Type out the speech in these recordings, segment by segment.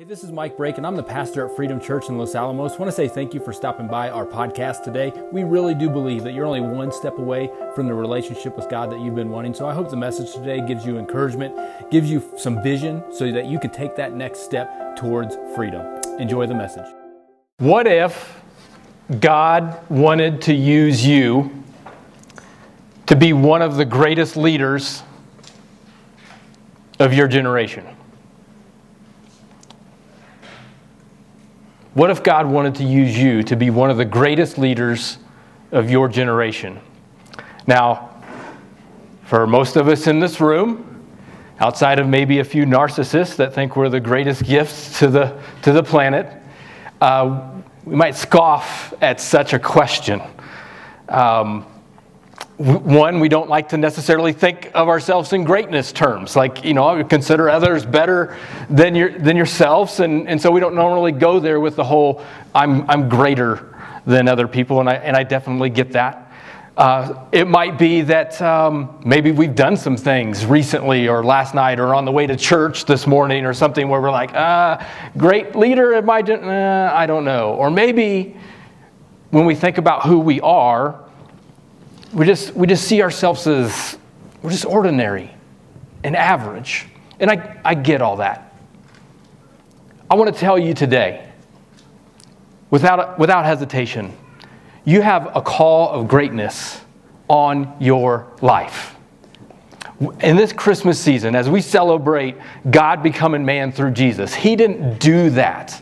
Hey, this is Mike Brake, and I'm the pastor at Freedom Church in Los Alamos. I want to say thank you for stopping by our podcast today. We really do believe that you're only one step away from the relationship with God that you've been wanting. So I hope the message today gives you encouragement, gives you some vision so that you can take that next step towards freedom. Enjoy the message. What if God wanted to use you to be one of the greatest leaders of your generation? What if God wanted to use you to be one of the greatest leaders of your generation? Now, for most of us in this room, outside of maybe a few narcissists that think we're the greatest gifts to the, to the planet, uh, we might scoff at such a question. Um, one, we don't like to necessarily think of ourselves in greatness terms. Like, you know, consider others better than, your, than yourselves. And, and so we don't normally go there with the whole, I'm, I'm greater than other people. And I, and I definitely get that. Uh, it might be that um, maybe we've done some things recently or last night or on the way to church this morning or something where we're like, uh, great leader, am I, uh, I don't know. Or maybe when we think about who we are, we just, we just see ourselves as we're just ordinary and average. And I, I get all that. I want to tell you today, without, without hesitation, you have a call of greatness on your life. In this Christmas season, as we celebrate God becoming man through Jesus, He didn't do that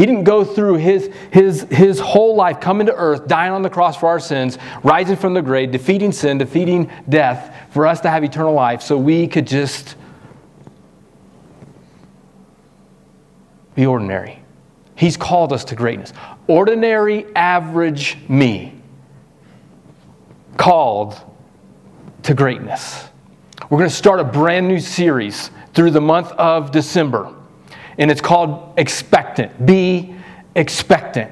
he didn't go through his, his, his whole life coming to earth, dying on the cross for our sins, rising from the grave, defeating sin, defeating death, for us to have eternal life so we could just be ordinary. He's called us to greatness. Ordinary, average me called to greatness. We're going to start a brand new series through the month of December and it's called Expectant. Be expectant.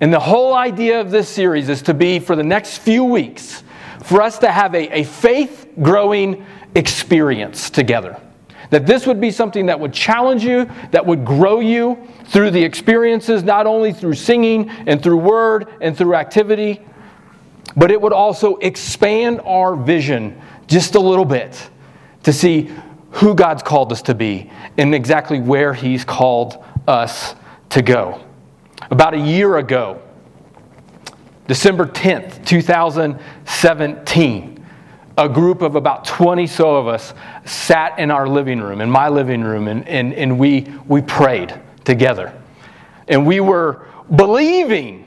And the whole idea of this series is to be, for the next few weeks, for us to have a, a faith growing experience together. That this would be something that would challenge you, that would grow you through the experiences, not only through singing and through word and through activity, but it would also expand our vision just a little bit to see who God's called us to be and exactly where He's called us to go. About a year ago, December 10th, 2017, a group of about 20 so of us sat in our living room, in my living room, and, and, and we, we prayed together. And we were believing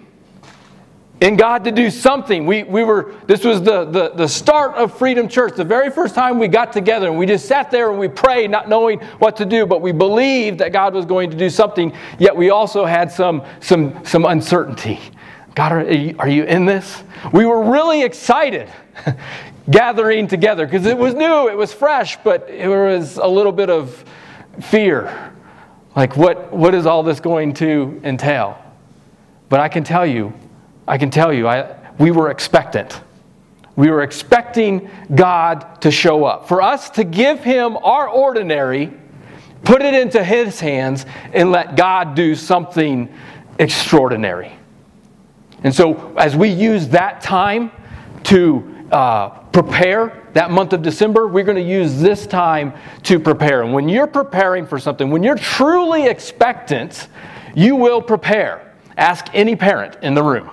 in God to do something. We, we were, this was the, the, the start of Freedom Church, the very first time we got together and we just sat there and we prayed, not knowing what to do, but we believed that God was going to do something, yet we also had some, some, some uncertainty. God, are you, are you in this? We were really excited gathering together because it was new, it was fresh, but it was a little bit of fear. Like, what, what is all this going to entail? But I can tell you, I can tell you, I, we were expectant. We were expecting God to show up. For us to give Him our ordinary, put it into His hands, and let God do something extraordinary. And so, as we use that time to uh, prepare that month of December, we're going to use this time to prepare. And when you're preparing for something, when you're truly expectant, you will prepare. Ask any parent in the room.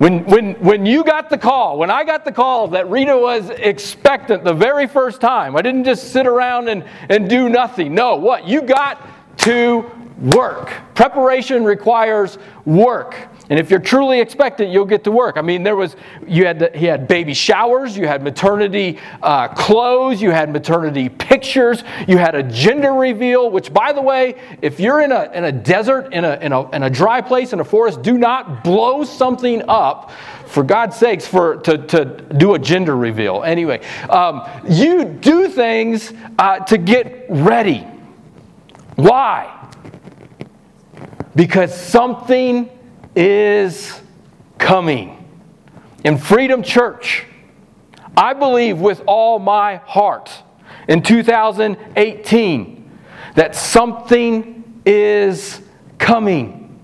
When, when, when you got the call, when I got the call that Rita was expectant the very first time, I didn't just sit around and, and do nothing. No, what? You got to work. Preparation requires work. And if you're truly expectant, you'll get to work. I mean, there was you had the, he had baby showers, you had maternity uh, clothes, you had maternity pictures, you had a gender reveal. Which, by the way, if you're in a in a desert, in a in a in a dry place, in a forest, do not blow something up. For God's sakes, for to, to do a gender reveal. Anyway, um, you do things uh, to get ready. Why? Because something is coming. In Freedom Church, I believe with all my heart in 2018 that something is coming.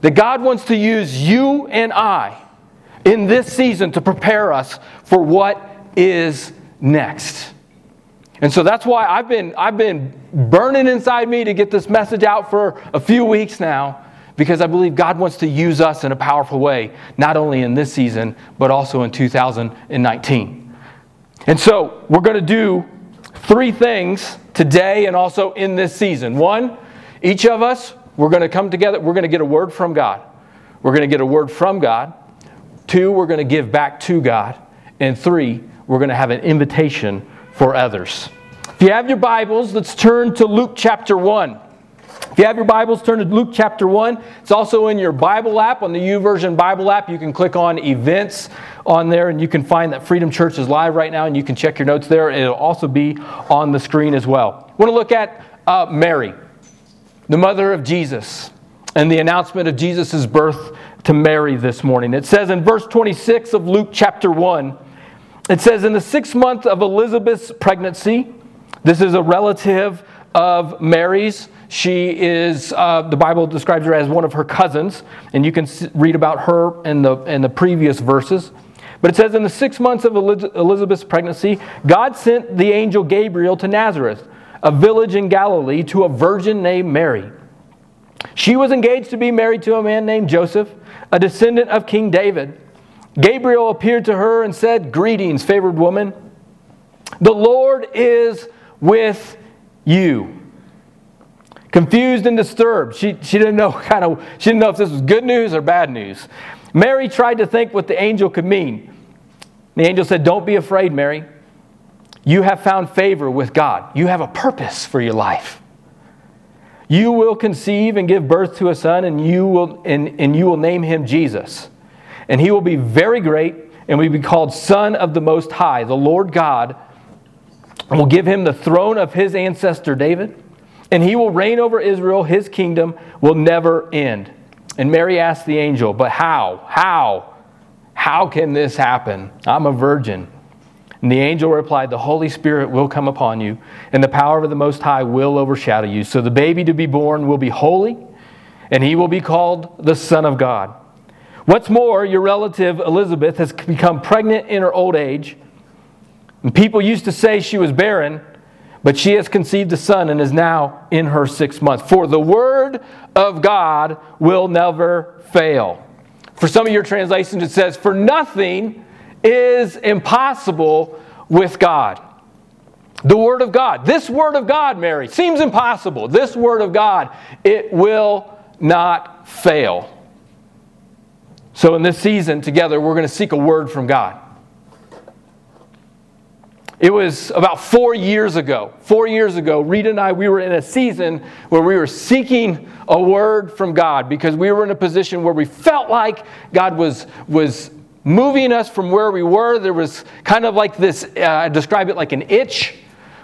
That God wants to use you and I in this season to prepare us for what is next. And so that's why I've been, I've been burning inside me to get this message out for a few weeks now, because I believe God wants to use us in a powerful way, not only in this season, but also in 2019. And so we're going to do three things today and also in this season. One, each of us, we're going to come together, we're going to get a word from God. We're going to get a word from God. Two, we're going to give back to God. And three, we're going to have an invitation for others. If you have your Bibles, let's turn to Luke chapter 1. If you have your Bibles, turn to Luke chapter 1. It's also in your Bible app, on the YouVersion Bible app. You can click on events on there and you can find that Freedom Church is live right now and you can check your notes there. It'll also be on the screen as well. I want to look at uh, Mary, the mother of Jesus, and the announcement of Jesus' birth to Mary this morning. It says in verse 26 of Luke chapter 1, it says, In the sixth month of Elizabeth's pregnancy, this is a relative of Mary's. She is, uh, the Bible describes her as one of her cousins, and you can read about her in the, in the previous verses. But it says, In the six months of Elizabeth's pregnancy, God sent the angel Gabriel to Nazareth, a village in Galilee, to a virgin named Mary. She was engaged to be married to a man named Joseph, a descendant of King David. Gabriel appeared to her and said, Greetings, favored woman. The Lord is with you. Confused and disturbed. She, she didn't know kind of she didn't know if this was good news or bad news. Mary tried to think what the angel could mean. The angel said, Don't be afraid, Mary. You have found favor with God. You have a purpose for your life. You will conceive and give birth to a son, and you will, and, and you will name him Jesus. And he will be very great and will be called Son of the Most High. The Lord God will give him the throne of his ancestor David, and he will reign over Israel. His kingdom will never end. And Mary asked the angel, But how? How? How can this happen? I'm a virgin. And the angel replied, The Holy Spirit will come upon you, and the power of the Most High will overshadow you. So the baby to be born will be holy, and he will be called the Son of God. What's more, your relative Elizabeth has become pregnant in her old age. And people used to say she was barren, but she has conceived a son and is now in her sixth month. For the word of God will never fail. For some of your translations, it says, For nothing is impossible with God. The Word of God. This Word of God, Mary, seems impossible. This Word of God, it will not fail. So, in this season together, we're going to seek a word from God. It was about four years ago. Four years ago, Rita and I, we were in a season where we were seeking a word from God because we were in a position where we felt like God was, was moving us from where we were. There was kind of like this, uh, I describe it like an itch,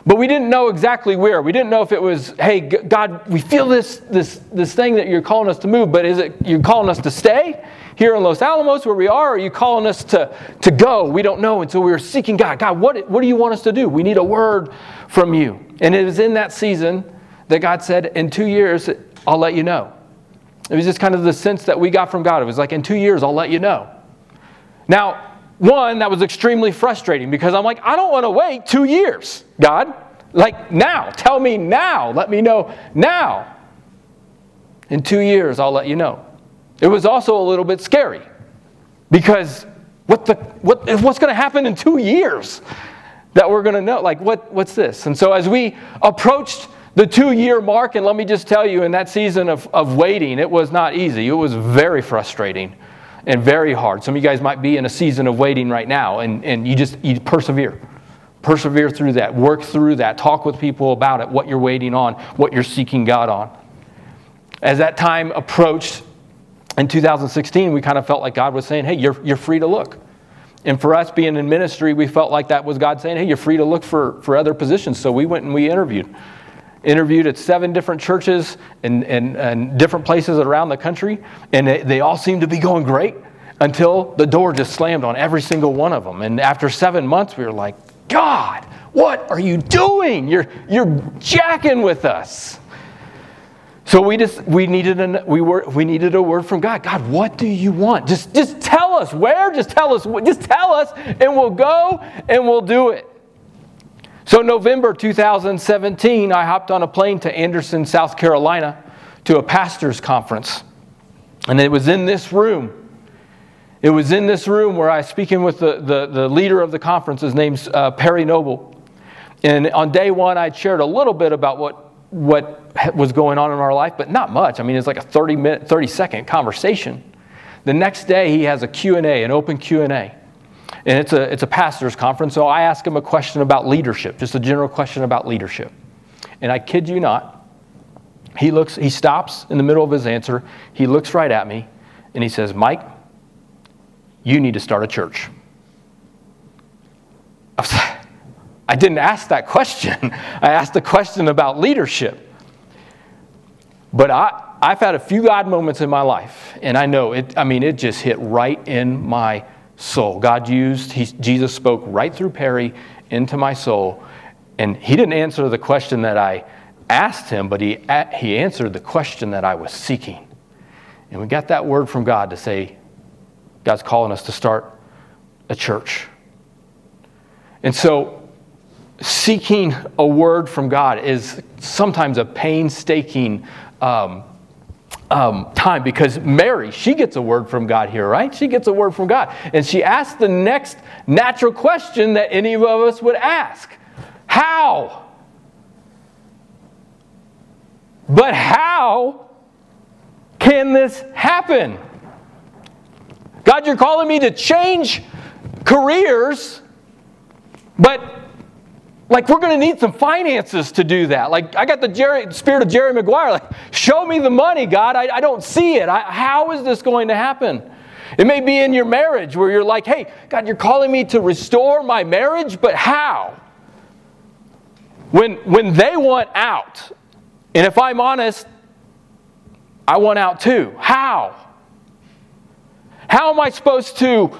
but we didn't know exactly where. We didn't know if it was, hey, God, we feel this, this, this thing that you're calling us to move, but is it you're calling us to stay? here in Los Alamos where we are? Or are you calling us to, to go? We don't know. And so we were seeking God. God, what, what do you want us to do? We need a word from you. And it was in that season that God said, in two years, I'll let you know. It was just kind of the sense that we got from God. It was like, in two years, I'll let you know. Now, one, that was extremely frustrating because I'm like, I don't want to wait two years, God. Like now, tell me now. Let me know now. In two years, I'll let you know. It was also a little bit scary because what the, what, what's going to happen in two years that we're going to know? Like, what, what's this? And so, as we approached the two year mark, and let me just tell you, in that season of, of waiting, it was not easy. It was very frustrating and very hard. Some of you guys might be in a season of waiting right now, and, and you just you persevere. Persevere through that, work through that, talk with people about it, what you're waiting on, what you're seeking God on. As that time approached, in 2016, we kind of felt like God was saying, hey, you're, you're free to look. And for us being in ministry, we felt like that was God saying, hey, you're free to look for, for other positions. So we went and we interviewed. Interviewed at seven different churches and, and, and different places around the country, and they, they all seemed to be going great until the door just slammed on every single one of them. And after seven months, we were like, God, what are you doing? You're, you're jacking with us. So we just we needed an, we were we needed a word from God. God, what do you want? Just just tell us where. Just tell us. Just tell us, and we'll go and we'll do it. So in November 2017, I hopped on a plane to Anderson, South Carolina, to a pastors' conference, and it was in this room. It was in this room where I was speaking with the, the, the leader of the conference. His name's uh, Perry Noble. And on day one, I shared a little bit about what, what was going on in our life, but not much. I mean, it's like a 30 minute, 30 second conversation. The next day, he has a Q&A, an open Q&A. And it's a, it's a pastor's conference, so I ask him a question about leadership, just a general question about leadership. And I kid you not, he looks, he stops in the middle of his answer, he looks right at me, and he says, Mike, you need to start a church. I was, I didn't ask that question. I asked a question about leadership. But I, I've had a few God moments in my life, and I know it, I mean, it just hit right in my soul. God used, he, Jesus spoke right through Perry into my soul, and he didn't answer the question that I asked him, but he, he answered the question that I was seeking. And we got that word from God to say, God's calling us to start a church. And so, seeking a word from God is sometimes a painstaking um, um, time because Mary, she gets a word from God here, right? She gets a word from God. And she asks the next natural question that any of us would ask How? But how can this happen? God, you're calling me to change careers, but like we're going to need some finances to do that. Like I got the Jerry, spirit of Jerry Maguire. Like, show me the money, God. I, I don't see it. I, how is this going to happen? It may be in your marriage where you're like, hey, God, you're calling me to restore my marriage, but how? When, when they want out, and if I'm honest, I want out too. How? How am I supposed to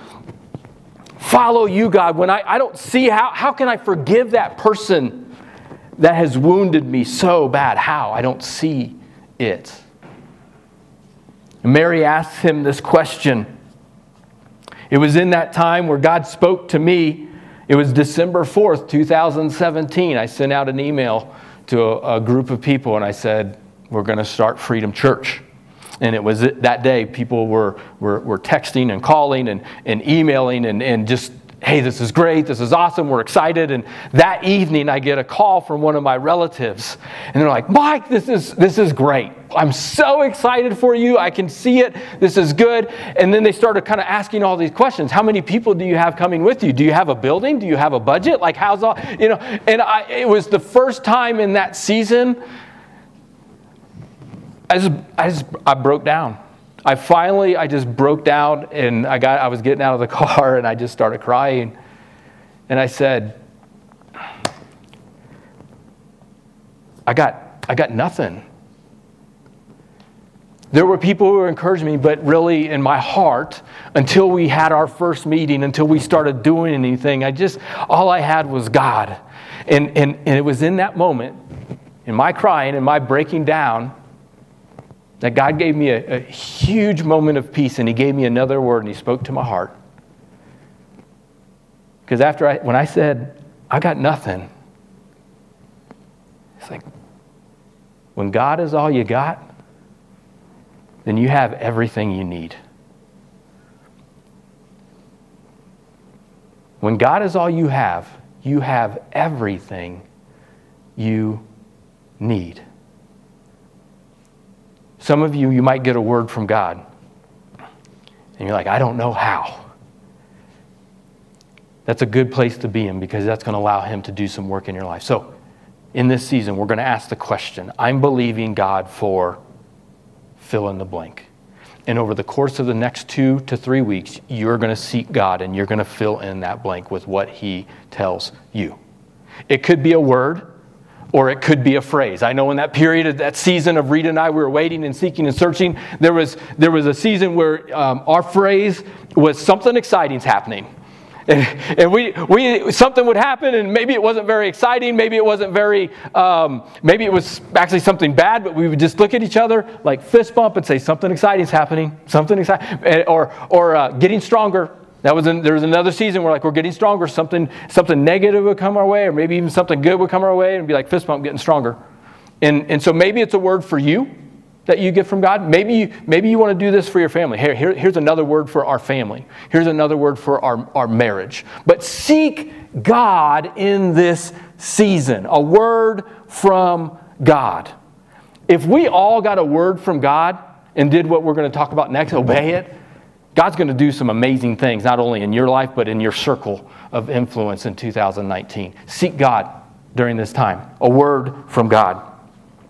follow you, God, when I, I don't see how, how can I forgive that person that has wounded me so bad? How? I don't see it. Mary asks him this question. It was in that time where God spoke to me. It was December 4th, 2017. I sent out an email to a, a group of people and I said, We're going to start Freedom Church. And it was that day people were, were, were texting and calling and, and emailing and, and just, hey, this is great, this is awesome, we're excited. And that evening I get a call from one of my relatives. And they're like, Mike, this is, this is great. I'm so excited for you. I can see it. This is good. And then they started kind of asking all these questions. How many people do you have coming with you? Do you have a building? Do you have a budget? Like, how's all, you know? And I, it was the first time in that season I just, I just, I broke down. I finally, I just broke down and I got, I was getting out of the car and I just started crying. And I said, I got, I got nothing. There were people who encouraged me, but really in my heart, until we had our first meeting, until we started doing anything, I just, all I had was God. And, and, and it was in that moment, in my crying and my breaking down, that God gave me a, a huge moment of peace and He gave me another word and He spoke to my heart. Because after I, when I said, I got nothing, it's like, when God is all you got, then you have everything you need. When God is all you have, you have everything you need. Some of you, you might get a word from God, and you're like, I don't know how. That's a good place to be in because that's going to allow Him to do some work in your life. So, in this season, we're going to ask the question I'm believing God for fill in the blank. And over the course of the next two to three weeks, you're going to seek God and you're going to fill in that blank with what He tells you. It could be a word, or it could be a phrase. I know in that period, of that season of Rita and I, we were waiting and seeking and searching. There was, there was a season where um, our phrase was something exciting's happening. And, and we, we, something would happen, and maybe it wasn't very exciting, maybe it wasn't very, um, maybe it was actually something bad, but we would just look at each other like fist bump and say, Something exciting is happening, something exciting, or, or uh, getting stronger. That was in, there was another season where like we're getting stronger, something, something negative would come our way, or maybe even something good would come our way, and be like fist bump, getting stronger. And, and so maybe it's a word for you that you get from God. Maybe you, maybe you want to do this for your family. Here, here, here's another word for our family. Here's another word for our, our marriage. But seek God in this season, a word from God. If we all got a word from God and did what we're going to talk about next, obey it, God's going to do some amazing things, not only in your life, but in your circle of influence in 2019. Seek God during this time, a word from God.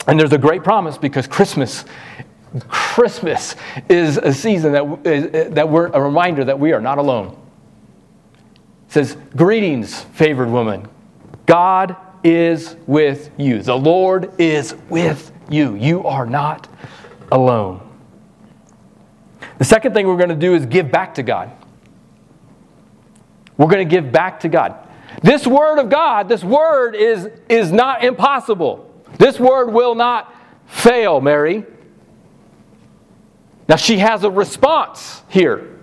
And there's a great promise because Christmas, Christmas is a season that, that we're a reminder that we are not alone. It says, Greetings, favored woman. God is with you. The Lord is with you. You are not alone. The second thing we're going to do is give back to God. We're going to give back to God. This word of God, this word is, is not impossible. This word will not fail, Mary. Now, she has a response here.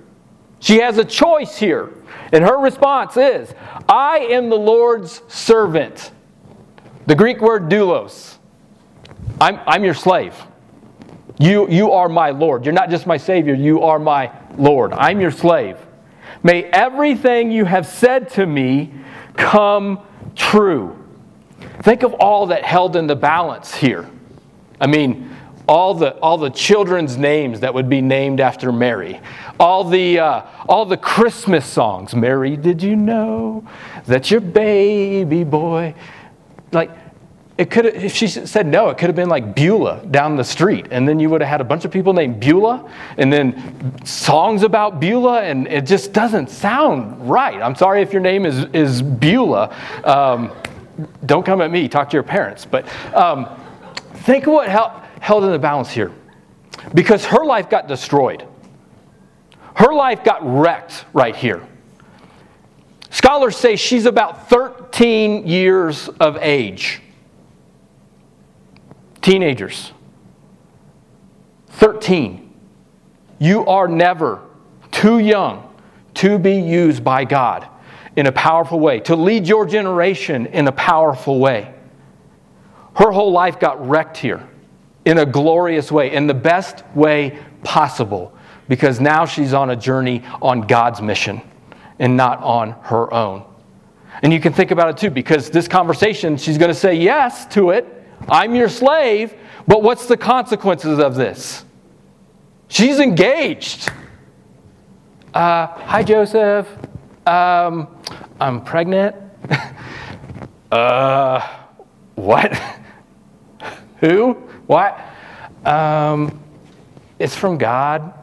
She has a choice here. And her response is I am the Lord's servant. The Greek word doulos. I'm, I'm your slave. You, you are my Lord. You're not just my Savior, you are my Lord. I'm your slave. May everything you have said to me come true. Think of all that held in the balance here. I mean, all the, all the children's names that would be named after Mary, all the, uh, all the Christmas songs. Mary, did you know that your baby boy? Like, it could if she said no, it could have been like Beulah down the street, and then you would have had a bunch of people named Beulah, and then songs about Beulah, and it just doesn't sound right. I'm sorry if your name is is Beulah. Um, don't come at me, talk to your parents. But um, think of what held, held in the balance here. Because her life got destroyed, her life got wrecked right here. Scholars say she's about 13 years of age. Teenagers. 13. You are never too young to be used by God in a powerful way, to lead your generation in a powerful way. Her whole life got wrecked here in a glorious way, in the best way possible, because now she's on a journey on God's mission and not on her own. And you can think about it too, because this conversation, she's going to say yes to it. I'm your slave, but what's the consequences of this? She's engaged. Uh, hi, Joseph. Um, I'm pregnant. uh, what? Who? What? Um, it's from God.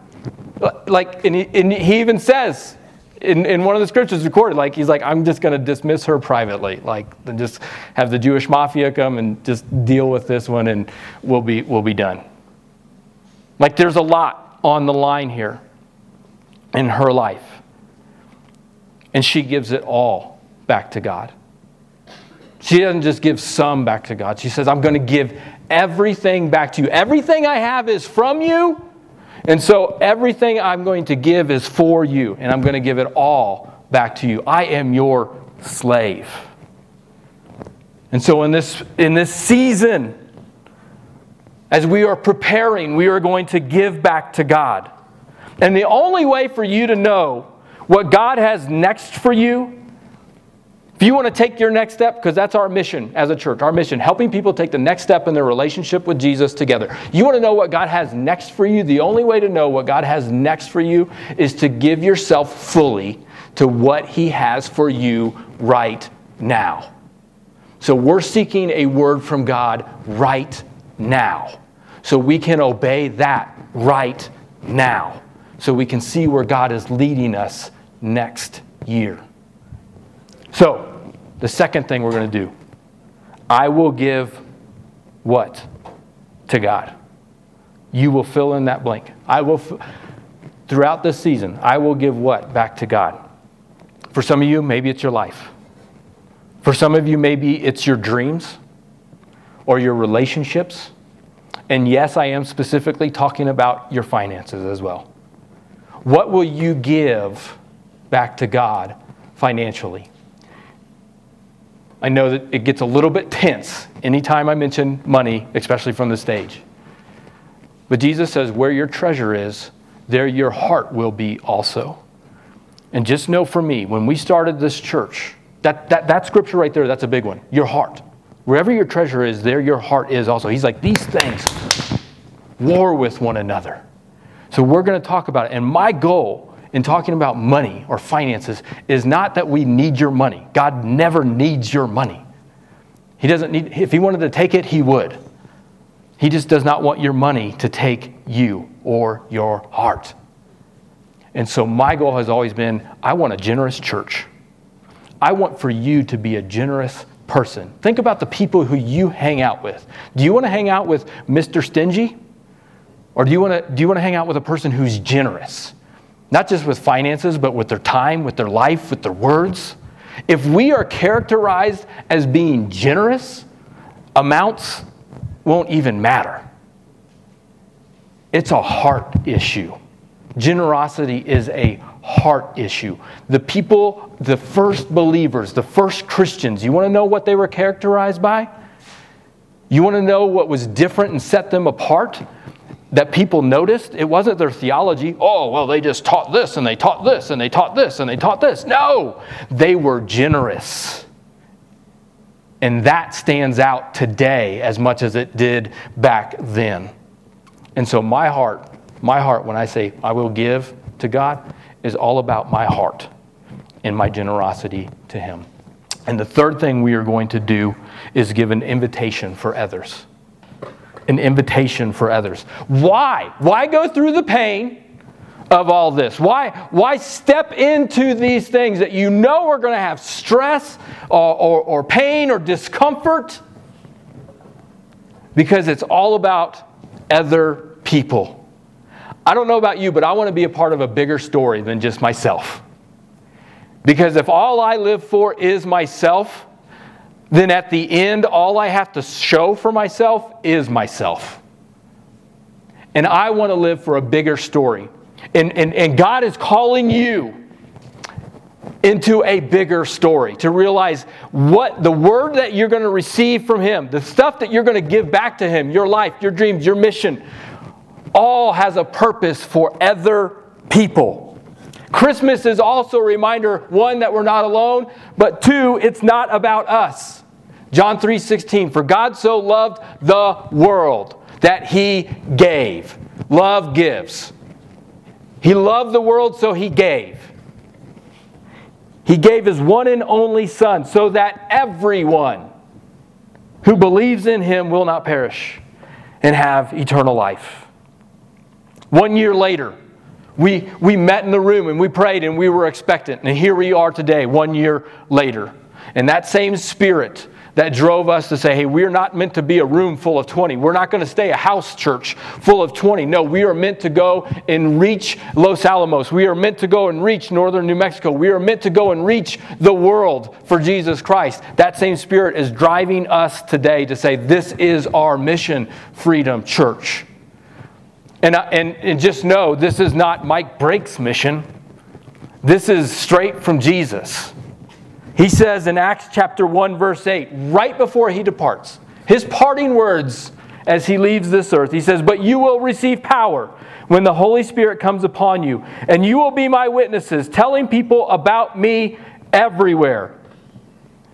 Like, and he, and he even says in, in one of the scriptures recorded, like, he's like, I'm just going to dismiss her privately. Like, just have the Jewish mafia come and just deal with this one and we'll be, we'll be done. Like, there's a lot on the line here in her life. And she gives it all back to God. She doesn't just give some back to God. She says, I'm going to give everything back to you. Everything I have is from you. And so everything I'm going to give is for you. And I'm going to give it all back to you. I am your slave. And so in this, in this season, as we are preparing, we are going to give back to God. And the only way for you to know what God has next for you, if you want to take your next step, because that's our mission as a church, our mission, helping people take the next step in their relationship with Jesus together. You want to know what God has next for you? The only way to know what God has next for you is to give yourself fully to what He has for you right now. So we're seeking a word from God right now. So we can obey that right now. So we can see where God is leading us next year. So, the second thing we're going to do I will give what? To God. You will fill in that blank. I will, throughout this season, I will give what back to God? For some of you, maybe it's your life. For some of you, maybe it's your dreams or your relationships. And yes, I am specifically talking about your finances as well. What will you give back to God financially? I know that it gets a little bit tense anytime I mention money, especially from the stage. But Jesus says, Where your treasure is, there your heart will be also. And just know for me, when we started this church, that, that, that scripture right there, that's a big one. Your heart. Wherever your treasure is, there your heart is also. He's like, these things war with one another. So we're going to talk about it. And my goal in talking about money or finances is not that we need your money. God never needs your money. He doesn't need, if he wanted to take it, he would. He just does not want your money to take you or your heart. And so my goal has always been I want a generous church. I want for you to be a generous person. Think about the people who you hang out with. Do you want to hang out with Mr. Stingy? Or do you want to, do you want to hang out with a person who's generous? Not just with finances, but with their time, with their life, with their words. If we are characterized as being generous, amounts won't even matter. It's a heart issue. Generosity is a heart issue. The people, the first believers, the first Christians, you want to know what they were characterized by? You want to know what was different and set them apart? That people noticed? It wasn't their theology. Oh, well, they just taught this and they taught this and they taught this and they taught this. No, they were generous. And that stands out today as much as it did back then. And so, my heart, my heart, when I say I will give to God, is all about my heart and my generosity to Him. And the third thing we are going to do is give an invitation for others. An invitation for others. Why? Why go through the pain of all this? Why, why step into these things that you know are going to have stress or, or, or pain or discomfort? Because it's all about other people. I don't know about you, but I want to be a part of a bigger story than just myself. Because if all I live for is myself, then at the end, all I have to show for myself is myself. And I want to live for a bigger story. And, and, and God is calling you into a bigger story to realize what the word that you're going to receive from Him, the stuff that you're going to give back to Him, your life, your dreams, your mission, all has a purpose for other people. Christmas is also a reminder one that we're not alone, but two, it's not about us. John 3:16 For God so loved the world that he gave. Love gives. He loved the world so he gave. He gave his one and only son so that everyone who believes in him will not perish and have eternal life. One year later, we, we met in the room and we prayed and we were expectant. And here we are today, one year later. And that same spirit that drove us to say, hey, we're not meant to be a room full of 20. We're not going to stay a house church full of 20. No, we are meant to go and reach Los Alamos. We are meant to go and reach northern New Mexico. We are meant to go and reach the world for Jesus Christ. That same spirit is driving us today to say, this is our mission, Freedom Church. And, and, and just know this is not Mike Brake's mission. This is straight from Jesus. He says in Acts chapter 1, verse 8, right before he departs, his parting words as he leaves this earth, he says, But you will receive power when the Holy Spirit comes upon you, and you will be my witnesses, telling people about me everywhere.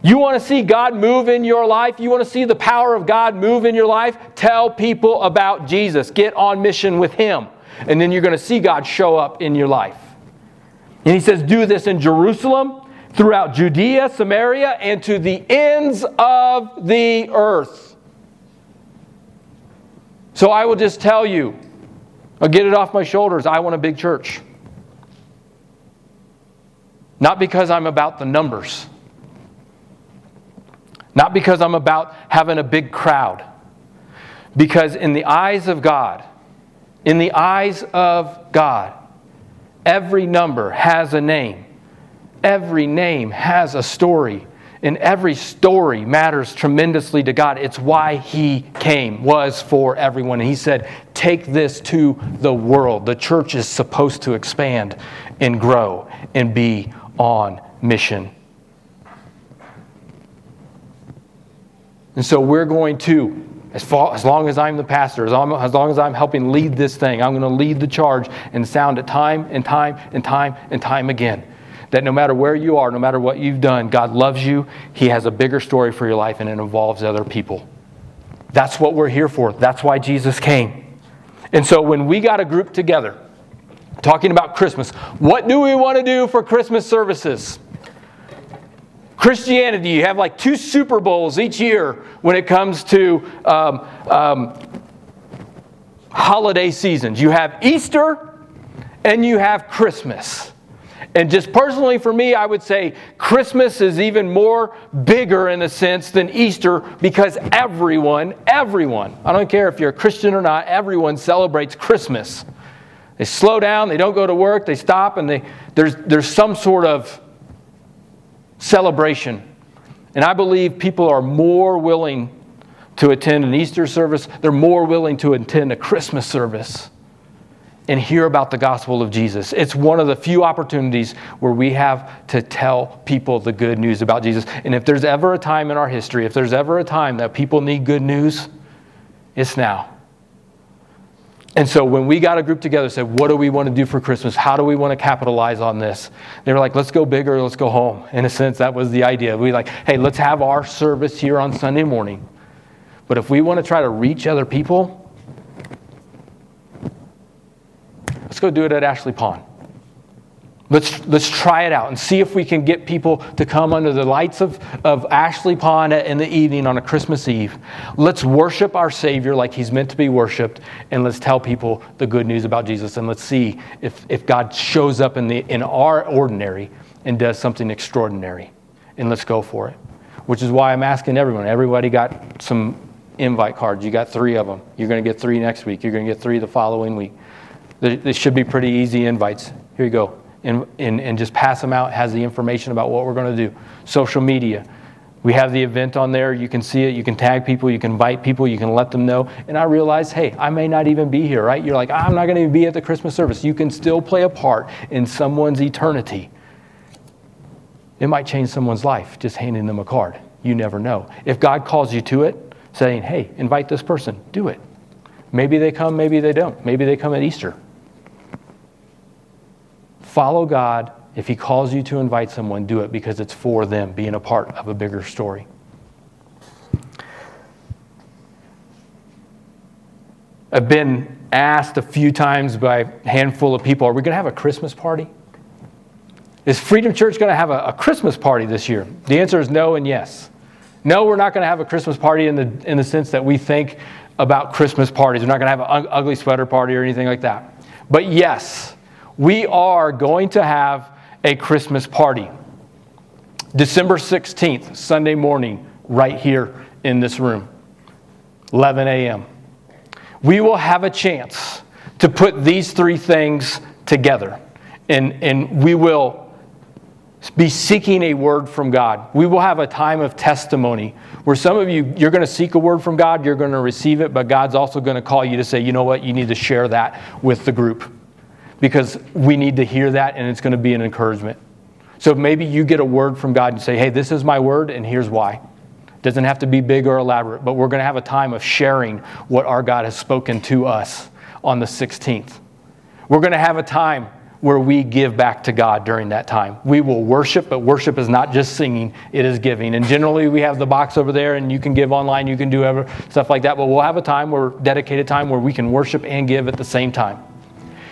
You want to see God move in your life? You want to see the power of God move in your life? Tell people about Jesus. Get on mission with Him. And then you're going to see God show up in your life. And He says, Do this in Jerusalem throughout Judea, Samaria, and to the ends of the earth. So I will just tell you, I'll get it off my shoulders. I want a big church. Not because I'm about the numbers, not because I'm about having a big crowd, because in the eyes of God, in the eyes of God, every number has a name Every name has a story, and every story matters tremendously to God. It's why He came, was for everyone. And He said, Take this to the world. The church is supposed to expand and grow and be on mission. And so we're going to, as, far, as long as I'm the pastor, as as long as I'm helping lead this thing, I'm going to lead the charge and sound it time and time and time and time again. That no matter where you are, no matter what you've done, God loves you. He has a bigger story for your life and it involves other people. That's what we're here for. That's why Jesus came. And so when we got a group together talking about Christmas, what do we want to do for Christmas services? Christianity, you have like two Super Bowls each year when it comes to um, um, holiday seasons. You have Easter and you have Christmas. And just personally for me, I would say Christmas is even more bigger in a sense than Easter because everyone, everyone, I don't care if you're a Christian or not, everyone celebrates Christmas. They slow down, they don't go to work, they stop, and they, there's, there's some sort of celebration. And I believe people are more willing to attend an Easter service, they're more willing to attend a Christmas service and hear about the gospel of Jesus. It's one of the few opportunities where we have to tell people the good news about Jesus. And if there's ever a time in our history, if there's ever a time that people need good news, it's now. And so when we got a group together, said, what do we want to do for Christmas? How do we want to capitalize on this? They were like, let's go bigger, let's go home. In a sense, that was the idea. We like, hey, let's have our service here on Sunday morning. But if we want to try to reach other people, let's go do it at Ashley Pond. Let's, let's try it out and see if we can get people to come under the lights of, of Ashley Pond in the evening on a Christmas Eve. Let's worship our Savior like He's meant to be worshiped, and let's tell people the good news about Jesus. And let's see if, if God shows up in, the, in our ordinary and does something extraordinary. And let's go for it. Which is why I'm asking everyone. Everybody got some invite cards. You got three of them. You're going to get three next week. You're going to get three the following week. They should be pretty easy invites. Here you go and, and, and just pass them out. Has the information about what we're going to do. Social media. We have the event on there. You can see it. You can tag people. You can invite people. You can let them know. And I realize, hey, I may not even be here, right? You're like, I'm not going to be at the Christmas service. You can still play a part in someone's eternity. It might change someone's life just handing them a card. You never know. If God calls you to it, saying, hey, invite this person, do it. Maybe they come, maybe they don't. Maybe they come at Easter. Follow God. If He calls you to invite someone, do it because it's for them, being a part of a bigger story. I've been asked a few times by a handful of people, are we going to have a Christmas party? Is Freedom Church going to have a, a, Christmas party this year? The answer is no and yes. No, we're not going to have a Christmas party in the, in the sense that we think about Christmas parties. We're not going to have an ugly sweater party or anything like that. But yes, we are going to have a Christmas party. December 16th, Sunday morning, right here in this room, 11 a.m. We will have a chance to put these three things together, and, and we will be seeking a word from God. We will have a time of testimony where some of you, you're going to seek a word from God, you're going to receive it, but God's also going to call you to say, you know what, you need to share that with the group because we need to hear that and it's going to be an encouragement. So maybe you get a word from God and say, hey, this is my word and here's why. Doesn't have to be big or elaborate, but we're going to have a time of sharing what our God has spoken to us on the 16th. We're going to have a time where we give back to God during that time. We will worship, but worship is not just singing, it is giving. And generally, we have the box over there, and you can give online, you can do ever, stuff like that. But we'll have a time where, dedicated time, where we can worship and give at the same time.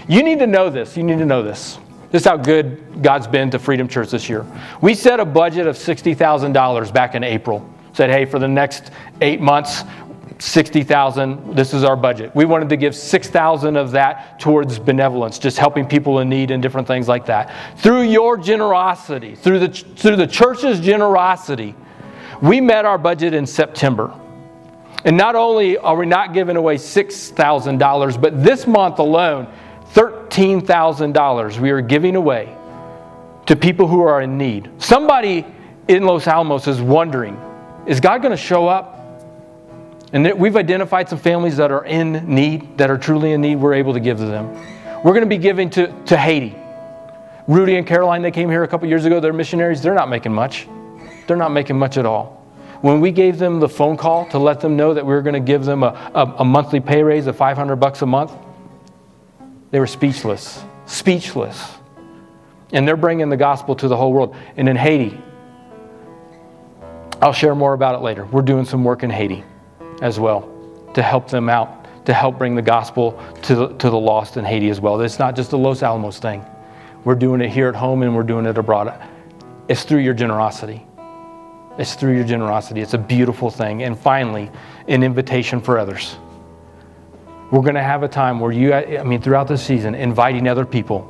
You need to know this. You need to know this. This is how good God's been to Freedom Church this year. We set a budget of $60,000 back in April. Said, hey, for the next eight months, 60,000, this is our budget. We wanted to give 6,000 of that towards benevolence, just helping people in need and different things like that. Through your generosity, through the, through the church's generosity, we met our budget in September. And not only are we not giving away $6,000, but this month alone, $13,000 we are giving away to people who are in need. Somebody in Los Alamos is wondering is God going to show up? And we've identified some families that are in need, that are truly in need, we're able to give to them. We're going to be giving to, to Haiti. Rudy and Caroline, they came here a couple years ago. They're missionaries. They're not making much. They're not making much at all. When we gave them the phone call to let them know that we were going to give them a, a, a monthly pay raise of 500 bucks a month, they were speechless. Speechless. And they're bringing the gospel to the whole world. And in Haiti, I'll share more about it later. We're doing some work in Haiti as well to help them out, to help bring the gospel to the, to the lost in Haiti as well. It's not just a Los Alamos thing. We're doing it here at home and we're doing it abroad. It's through your generosity. It's through your generosity. It's a beautiful thing. And finally, an invitation for others. We're going to have a time where you, I mean, throughout the season, inviting other people,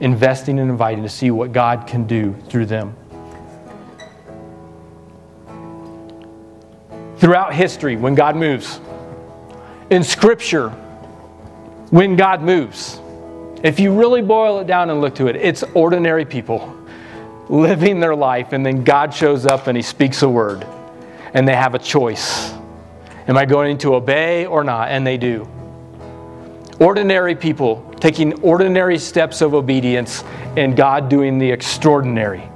investing and inviting to see what God can do through them. Throughout history, when God moves, in Scripture, when God moves, if you really boil it down and look to it, it's ordinary people living their life, and then God shows up and He speaks a word, and they have a choice. Am I going to obey or not? And they do. Ordinary people taking ordinary steps of obedience, and God doing the extraordinary.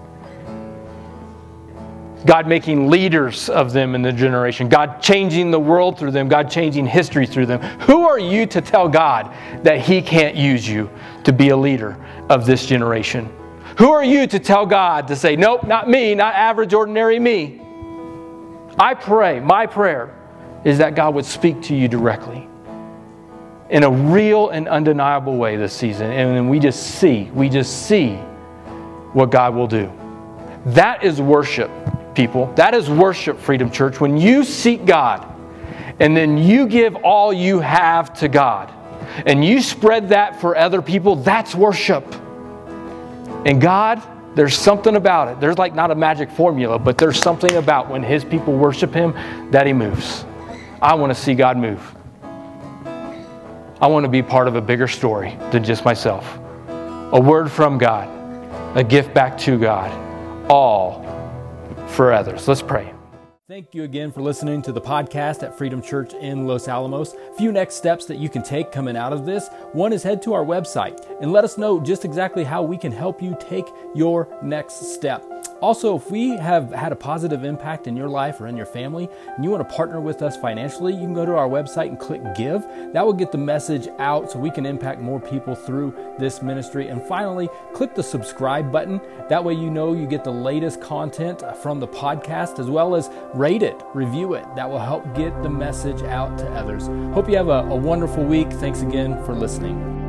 God making leaders of them in the generation, God changing the world through them, God changing history through them. Who are you to tell God that He can't use you to be a leader of this generation? Who are you to tell God to say, nope, not me, not average, ordinary me? I pray, my prayer is that God would speak to you directly in a real and undeniable way this season. And then we just see, we just see what God will do. That is worship, people. That is worship, Freedom Church. When you seek God and then you give all you have to God and you spread that for other people, that's worship. And God, there's something about it. There's like not a magic formula, but there's something about when His people worship Him that He moves. I want to see God move. I want to be part of a bigger story than just myself. A word from God, a gift back to God, all for others. Let's pray. Thank you again for listening to the podcast at Freedom Church in Los Alamos. Few next steps that you can take coming out of this. One is head to our website and let us know just exactly how we can help you take your next step. Also, if we have had a positive impact in your life or in your family and you want to partner with us financially, you can go to our website and click give. That will get the message out so we can impact more people through this ministry. And finally, click the subscribe button. That way, you know you get the latest content from the podcast as well as rate it, review it. That will help get the message out to others. Hope you have a, a wonderful week. Thanks again for listening.